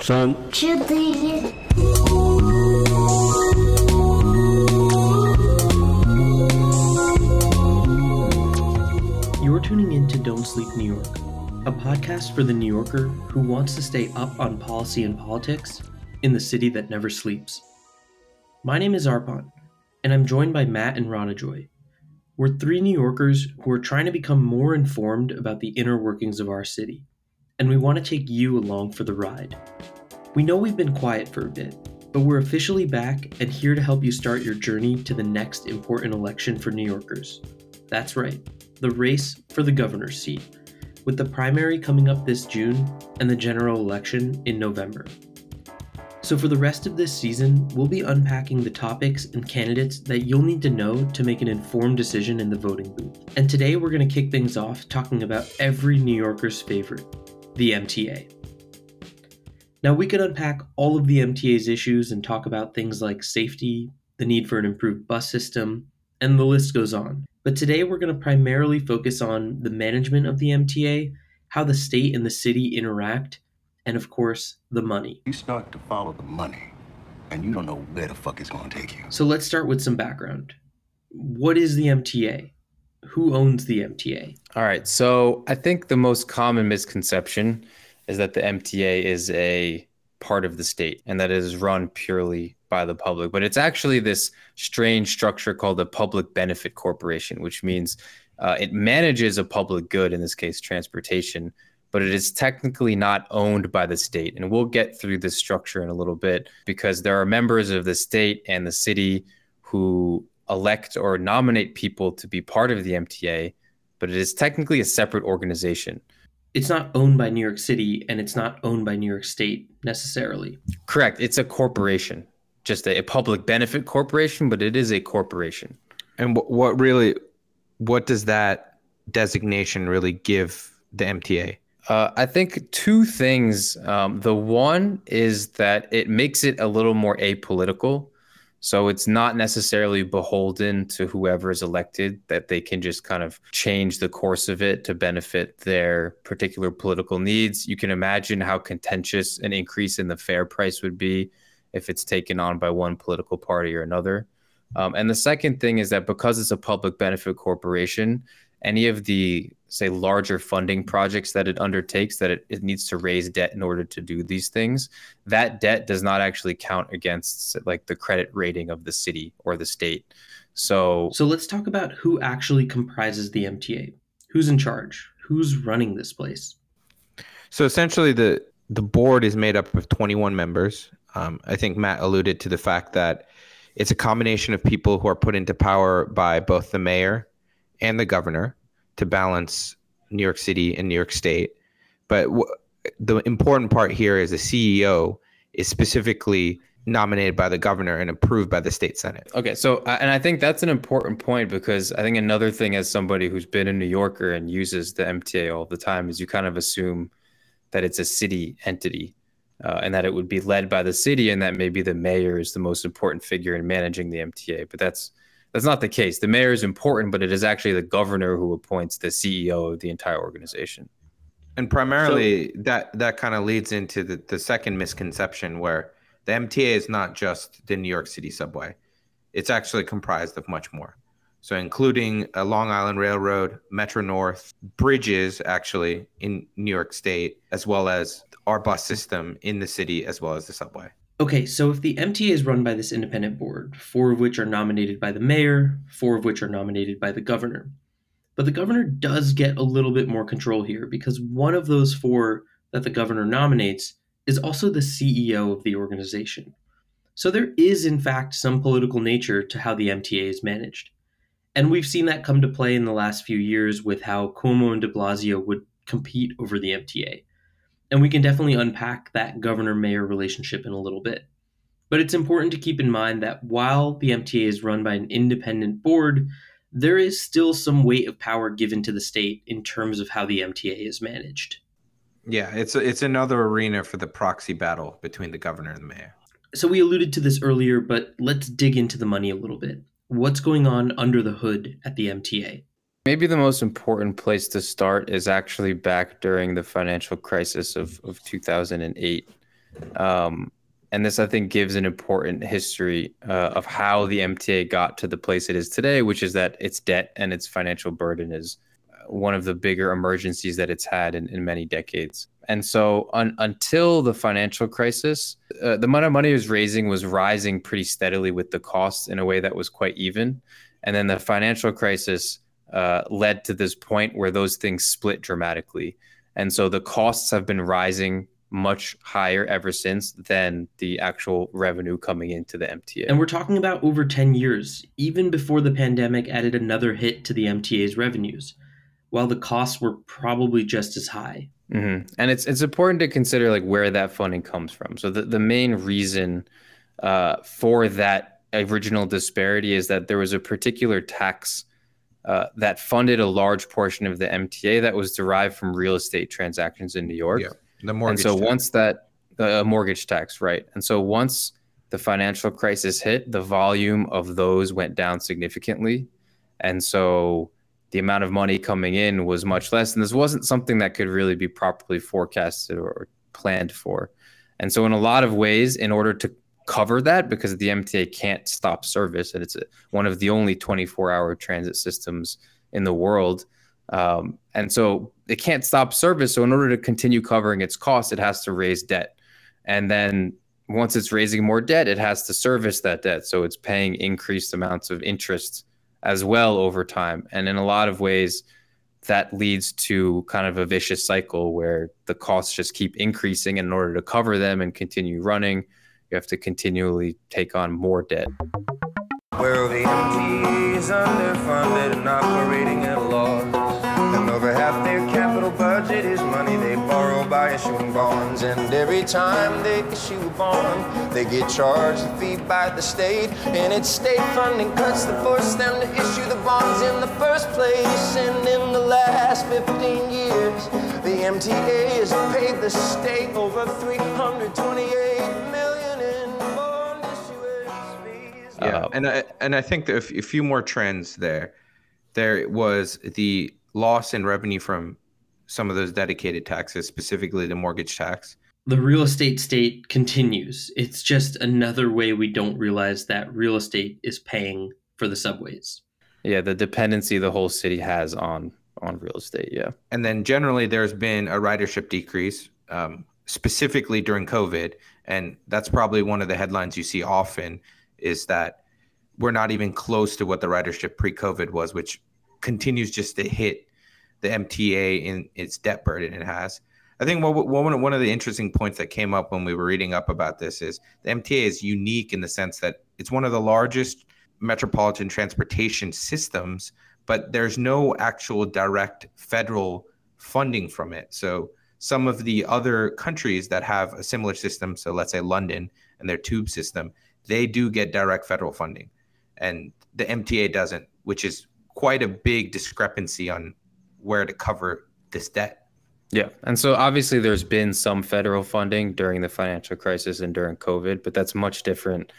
Son. Четыре. You're tuning in to Don't Sleep New York, a podcast for the New Yorker who wants to stay up on policy and politics in the city that never sleeps. My name is Arpon, and I'm joined by Matt and Ronajoy. We're three New Yorkers who are trying to become more informed about the inner workings of our city, and we want to take you along for the ride. We know we've been quiet for a bit, but we're officially back and here to help you start your journey to the next important election for New Yorkers. That's right, the race for the governor's seat, with the primary coming up this June and the general election in November. So, for the rest of this season, we'll be unpacking the topics and candidates that you'll need to know to make an informed decision in the voting booth. And today, we're going to kick things off talking about every New Yorker's favorite the MTA. Now, we could unpack all of the MTA's issues and talk about things like safety, the need for an improved bus system, and the list goes on. But today we're going to primarily focus on the management of the MTA, how the state and the city interact, and of course, the money. You start to follow the money, and you don't know where the fuck it's gonna take you. So let's start with some background. What is the MTA? Who owns the MTA? All right. So I think the most common misconception is that the MTA is a part of the state and that it is run purely by the public. But it's actually this strange structure called a public benefit corporation, which means uh, it manages a public good, in this case, transportation, but it is technically not owned by the state. And we'll get through this structure in a little bit because there are members of the state and the city who elect or nominate people to be part of the MTA, but it is technically a separate organization. It's not owned by New York City and it's not owned by New York State necessarily. Correct. It's a corporation, just a, a public benefit corporation, but it is a corporation. And wh- what really, what does that designation really give the MTA? Uh, I think two things. Um, the one is that it makes it a little more apolitical. So it's not necessarily beholden to whoever is elected, that they can just kind of change the course of it to benefit their particular political needs. You can imagine how contentious an increase in the fare price would be if it's taken on by one political party or another. Um, and the second thing is that because it's a public benefit corporation, any of the say larger funding projects that it undertakes that it, it needs to raise debt in order to do these things that debt does not actually count against like the credit rating of the city or the state so So let's talk about who actually comprises the MTA. Who's in charge? Who's running this place? So essentially, the the board is made up of 21 members. Um, I think Matt alluded to the fact that it's a combination of people who are put into power by both the mayor and the governor to balance New York City and New York State. But w- the important part here is the CEO is specifically nominated by the governor and approved by the state senate. Okay, so uh, and I think that's an important point because I think another thing as somebody who's been a New Yorker and uses the MTA all the time is you kind of assume that it's a city entity uh, and that it would be led by the city and that maybe the mayor is the most important figure in managing the MTA, but that's that's not the case. The mayor is important, but it is actually the governor who appoints the CEO of the entire organization. And primarily that that kind of leads into the, the second misconception where the MTA is not just the New York City subway. It's actually comprised of much more. So including a Long Island Railroad, Metro North, bridges actually in New York State, as well as our bus system in the city as well as the subway. Okay, so if the MTA is run by this independent board, four of which are nominated by the mayor, four of which are nominated by the governor. But the governor does get a little bit more control here because one of those four that the governor nominates is also the CEO of the organization. So there is, in fact, some political nature to how the MTA is managed. And we've seen that come to play in the last few years with how Cuomo and de Blasio would compete over the MTA. And we can definitely unpack that governor mayor relationship in a little bit. But it's important to keep in mind that while the MTA is run by an independent board, there is still some weight of power given to the state in terms of how the MTA is managed. Yeah, it's it's another arena for the proxy battle between the governor and the mayor. So we alluded to this earlier, but let's dig into the money a little bit. What's going on under the hood at the MTA? Maybe the most important place to start is actually back during the financial crisis of, of 2008. Um, and this, I think, gives an important history uh, of how the MTA got to the place it is today, which is that its debt and its financial burden is one of the bigger emergencies that it's had in, in many decades. And so, un, until the financial crisis, uh, the amount of money it was raising was rising pretty steadily with the costs in a way that was quite even. And then the financial crisis uh, led to this point where those things split dramatically. And so the costs have been rising much higher ever since than the actual revenue coming into the MTA. And we're talking about over 10 years, even before the pandemic added another hit to the MTA's revenues, while the costs were probably just as high. Mm-hmm. And it's it's important to consider like where that funding comes from. So the, the main reason uh, for that original disparity is that there was a particular tax uh, that funded a large portion of the MTA that was derived from real estate transactions in New York. Yeah the mortgage. And so tax. once that uh, mortgage tax, right? And so once the financial crisis hit, the volume of those went down significantly, and so the amount of money coming in was much less. And this wasn't something that could really be properly forecasted or planned for. And so, in a lot of ways, in order to cover that, because the MTA can't stop service, and it's one of the only 24 hour transit systems in the world, um, and so it can't stop service. So in order to continue covering its costs, it has to raise debt. And then once it's raising more debt, it has to service that debt. So it's paying increased amounts of interest as well over time. And in a lot of ways, that leads to kind of a vicious cycle where the costs just keep increasing. In order to cover them and continue running, you have to continually take on more debt. The underfunded and operating at a loss. Over half their capital budget is money they borrow by issuing bonds. And every time they issue a bond, they get charged a fee by the state. And it's state funding cuts that force them to issue the bonds in the first place. And in the last 15 years, the MTA has paid the state over 328 Yeah, uh, and I, and I think that a few more trends there. There was the loss in revenue from some of those dedicated taxes, specifically the mortgage tax. The real estate state continues. It's just another way we don't realize that real estate is paying for the subways. Yeah, the dependency the whole city has on on real estate. Yeah, and then generally there's been a ridership decrease, um, specifically during COVID, and that's probably one of the headlines you see often is that we're not even close to what the ridership pre-COVID was, which continues just to hit the MTA in its debt burden it has. I think one, one of the interesting points that came up when we were reading up about this is the MTA is unique in the sense that it's one of the largest metropolitan transportation systems, but there's no actual direct federal funding from it. So some of the other countries that have a similar system, so let's say London and their tube system, they do get direct federal funding, and the MTA doesn't, which is quite a big discrepancy on where to cover this debt. Yeah. And so obviously there's been some federal funding during the financial crisis and during COVID, but that's much different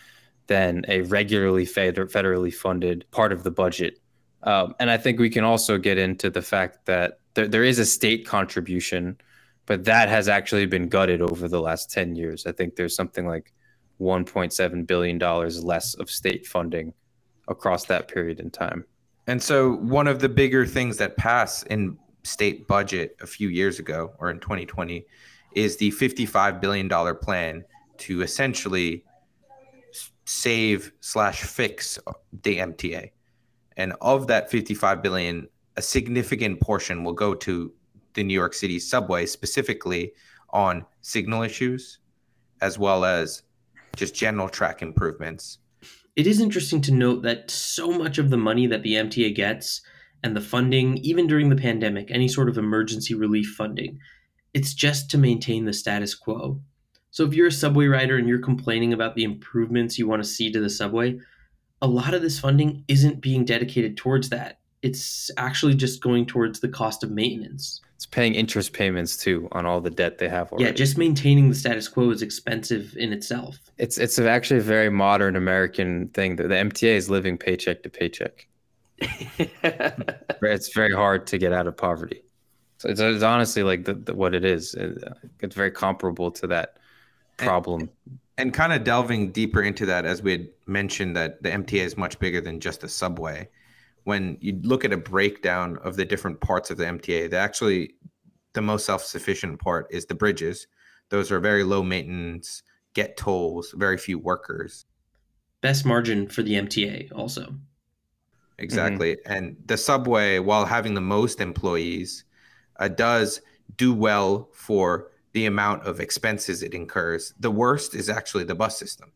than a regularly federally funded part of the budget. Um, and I think we can also get into the fact that there, there is a state contribution, but that has actually been gutted over the last 10 years. I think there's something like $1.7 billion less of state funding across that period in time. And so one of the bigger things that passed in state budget a few years ago or in 2020 is the 55 billion dollar plan to essentially save slash fix the MTA. And of that 55 billion, a significant portion will go to the New York City subway, specifically on signal issues, as well as just general track improvements it is interesting to note that so much of the money that the MTA gets and the funding, even during the pandemic, any sort of emergency relief funding, it's just to maintain the status quo. So if you're a subway rider and you're complaining about the improvements you want to see to the subway, a lot of this funding isn't being dedicated towards that. It's actually just going towards the cost of maintenance. It's paying interest payments too on all the debt they have already. Yeah, just maintaining the status quo is expensive in itself. It's it's actually a very modern American thing that the MTA is living paycheck to paycheck. it's very hard to get out of poverty. So it's, it's honestly like the, the, what it is. Uh, it's very comparable to that problem. And, and kind of delving deeper into that, as we had mentioned, that the MTA is much bigger than just a subway. When you look at a breakdown of the different parts of the MTA, the actually the most self-sufficient part is the bridges. Those are very low maintenance, get tolls, very few workers. Best margin for the MTA also. Exactly. Mm-hmm. And the subway, while having the most employees, uh, does do well for the amount of expenses it incurs. The worst is actually the bus system,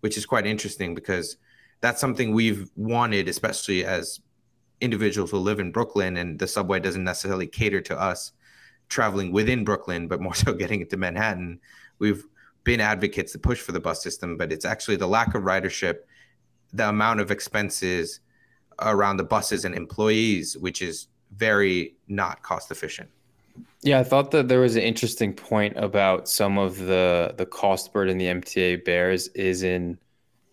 which is quite interesting because that's something we've wanted, especially as individuals who live in Brooklyn, and the subway doesn't necessarily cater to us traveling within Brooklyn, but more so getting into Manhattan. We've been advocates to push for the bus system, but it's actually the lack of ridership, the amount of expenses around the buses and employees, which is very not cost efficient. Yeah, I thought that there was an interesting point about some of the the cost burden the MTA bears is in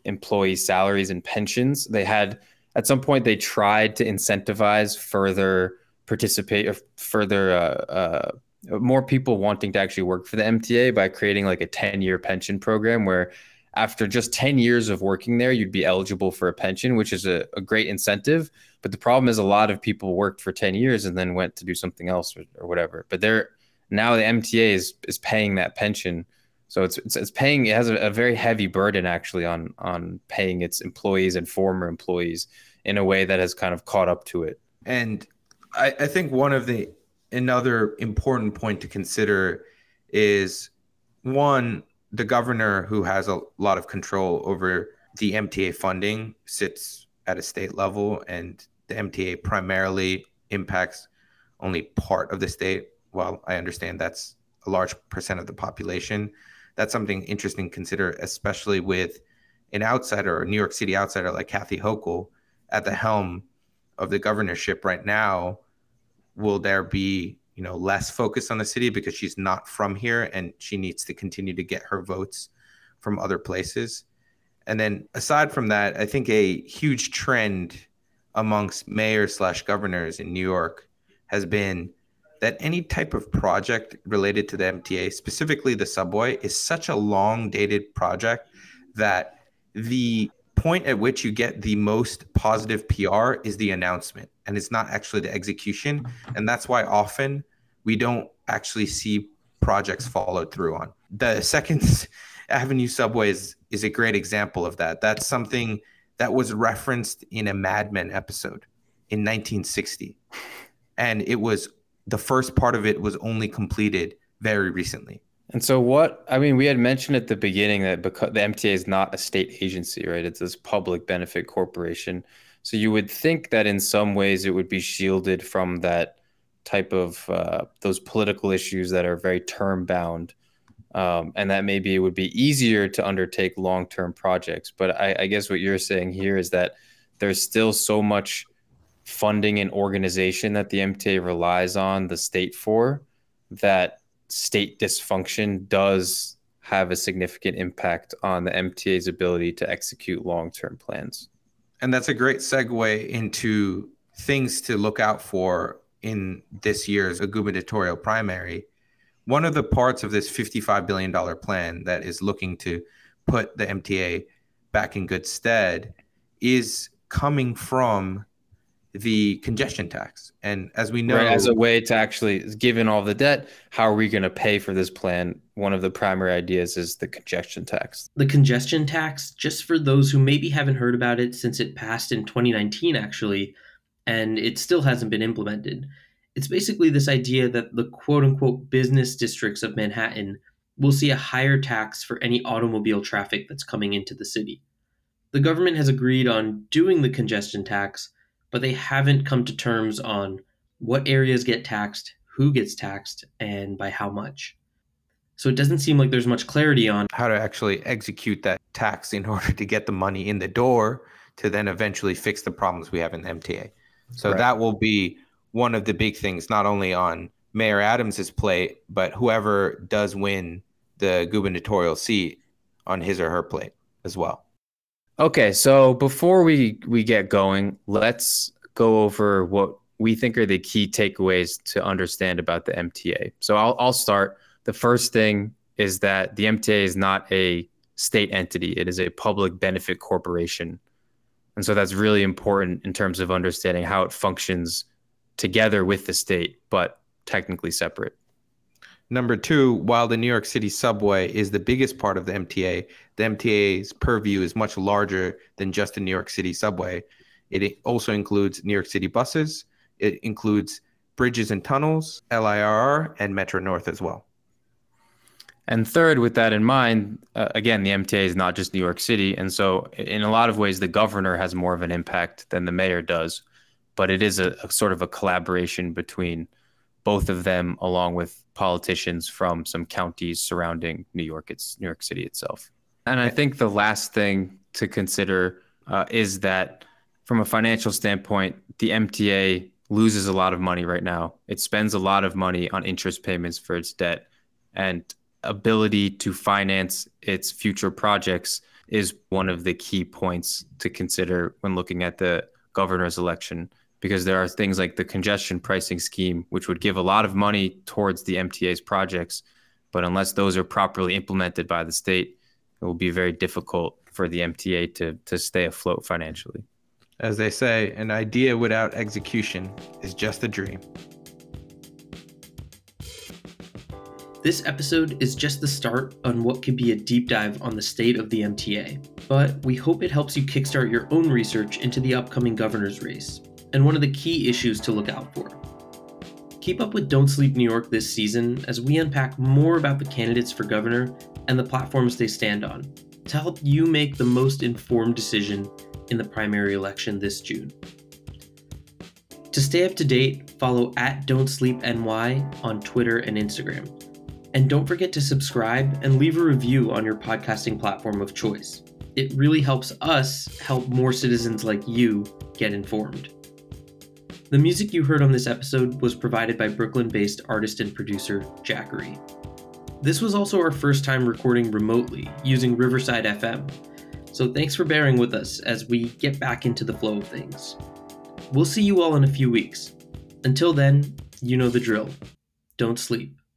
employee salaries and pensions. They had at some point they tried to incentivize further participate or further uh, uh, more people wanting to actually work for the MTA by creating like a 10 year pension program where after just 10 years of working there, you'd be eligible for a pension, which is a, a, great incentive. But the problem is a lot of people worked for 10 years and then went to do something else or, or whatever. But they're now the MTA is, is paying that pension. So it's, it's, it's paying, it has a, a, very heavy burden actually on, on paying its employees and former employees in a way that has kind of caught up to it. And I, I think one of the, another important point to consider is one, the governor, who has a lot of control over the MTA funding, sits at a state level, and the MTA primarily impacts only part of the state. While I understand that's a large percent of the population, that's something interesting to consider, especially with an outsider, a New York City outsider like Kathy Hochul at the helm of the governorship right now. Will there be you know less focus on the city because she's not from here and she needs to continue to get her votes from other places and then aside from that i think a huge trend amongst mayors slash governors in new york has been that any type of project related to the mta specifically the subway is such a long dated project that the point at which you get the most positive PR is the announcement and it's not actually the execution. And that's why often we don't actually see projects followed through on. The Second Avenue subway is, is a great example of that. That's something that was referenced in a Mad Men episode in 1960. And it was the first part of it was only completed very recently. And so, what I mean, we had mentioned at the beginning that because the MTA is not a state agency, right? It's this public benefit corporation. So, you would think that in some ways it would be shielded from that type of uh, those political issues that are very term bound. Um, and that maybe it would be easier to undertake long term projects. But I, I guess what you're saying here is that there's still so much funding and organization that the MTA relies on the state for that state dysfunction does have a significant impact on the MTA's ability to execute long term plans. And that's a great segue into things to look out for in this year's gubernatorial primary. One of the parts of this $55 billion plan that is looking to put the MTA back in good stead is coming from the congestion tax. And as we know, right, as a way to actually, given all the debt, how are we going to pay for this plan? One of the primary ideas is the congestion tax. The congestion tax, just for those who maybe haven't heard about it since it passed in 2019, actually, and it still hasn't been implemented. It's basically this idea that the quote unquote business districts of Manhattan will see a higher tax for any automobile traffic that's coming into the city. The government has agreed on doing the congestion tax but they haven't come to terms on what areas get taxed, who gets taxed, and by how much. So it doesn't seem like there's much clarity on how to actually execute that tax in order to get the money in the door to then eventually fix the problems we have in the MTA. So right. that will be one of the big things, not only on Mayor Adams's plate, but whoever does win the gubernatorial seat on his or her plate as well. Okay, so before we we get going, let's go over what we think are the key takeaways to understand about the MTA. So I'll, I'll start. The first thing is that the MTA is not a state entity, it is a public benefit corporation. And so that's really important in terms of understanding how it functions together with the state, but technically separate. Number two, while the New York City subway is the biggest part of the MTA, the MTA's purview is much larger than just the New York City subway. It also includes New York City buses, it includes bridges and tunnels, LIRR, and Metro North as well. And third, with that in mind, uh, again, the MTA is not just New York City. And so, in a lot of ways, the governor has more of an impact than the mayor does. But it is a, a sort of a collaboration between both of them, along with politicians from some counties surrounding New York, it's New York City itself. And I think the last thing to consider uh, is that from a financial standpoint, the MTA loses a lot of money right now. It spends a lot of money on interest payments for its debt. And ability to finance its future projects is one of the key points to consider when looking at the governor's election because there are things like the congestion pricing scheme which would give a lot of money towards the MTA's projects but unless those are properly implemented by the state it will be very difficult for the MTA to to stay afloat financially. As they say an idea without execution is just a dream. This episode is just the start on what could be a deep dive on the state of the MTA, but we hope it helps you kickstart your own research into the upcoming governor's race and one of the key issues to look out for. Keep up with Don't Sleep New York this season as we unpack more about the candidates for governor and the platforms they stand on to help you make the most informed decision in the primary election this June. To stay up to date, follow at Don't Sleep NY on Twitter and Instagram and don't forget to subscribe and leave a review on your podcasting platform of choice. It really helps us help more citizens like you get informed. The music you heard on this episode was provided by Brooklyn based artist and producer Jackery. This was also our first time recording remotely using Riverside FM, so thanks for bearing with us as we get back into the flow of things. We'll see you all in a few weeks. Until then, you know the drill. Don't sleep.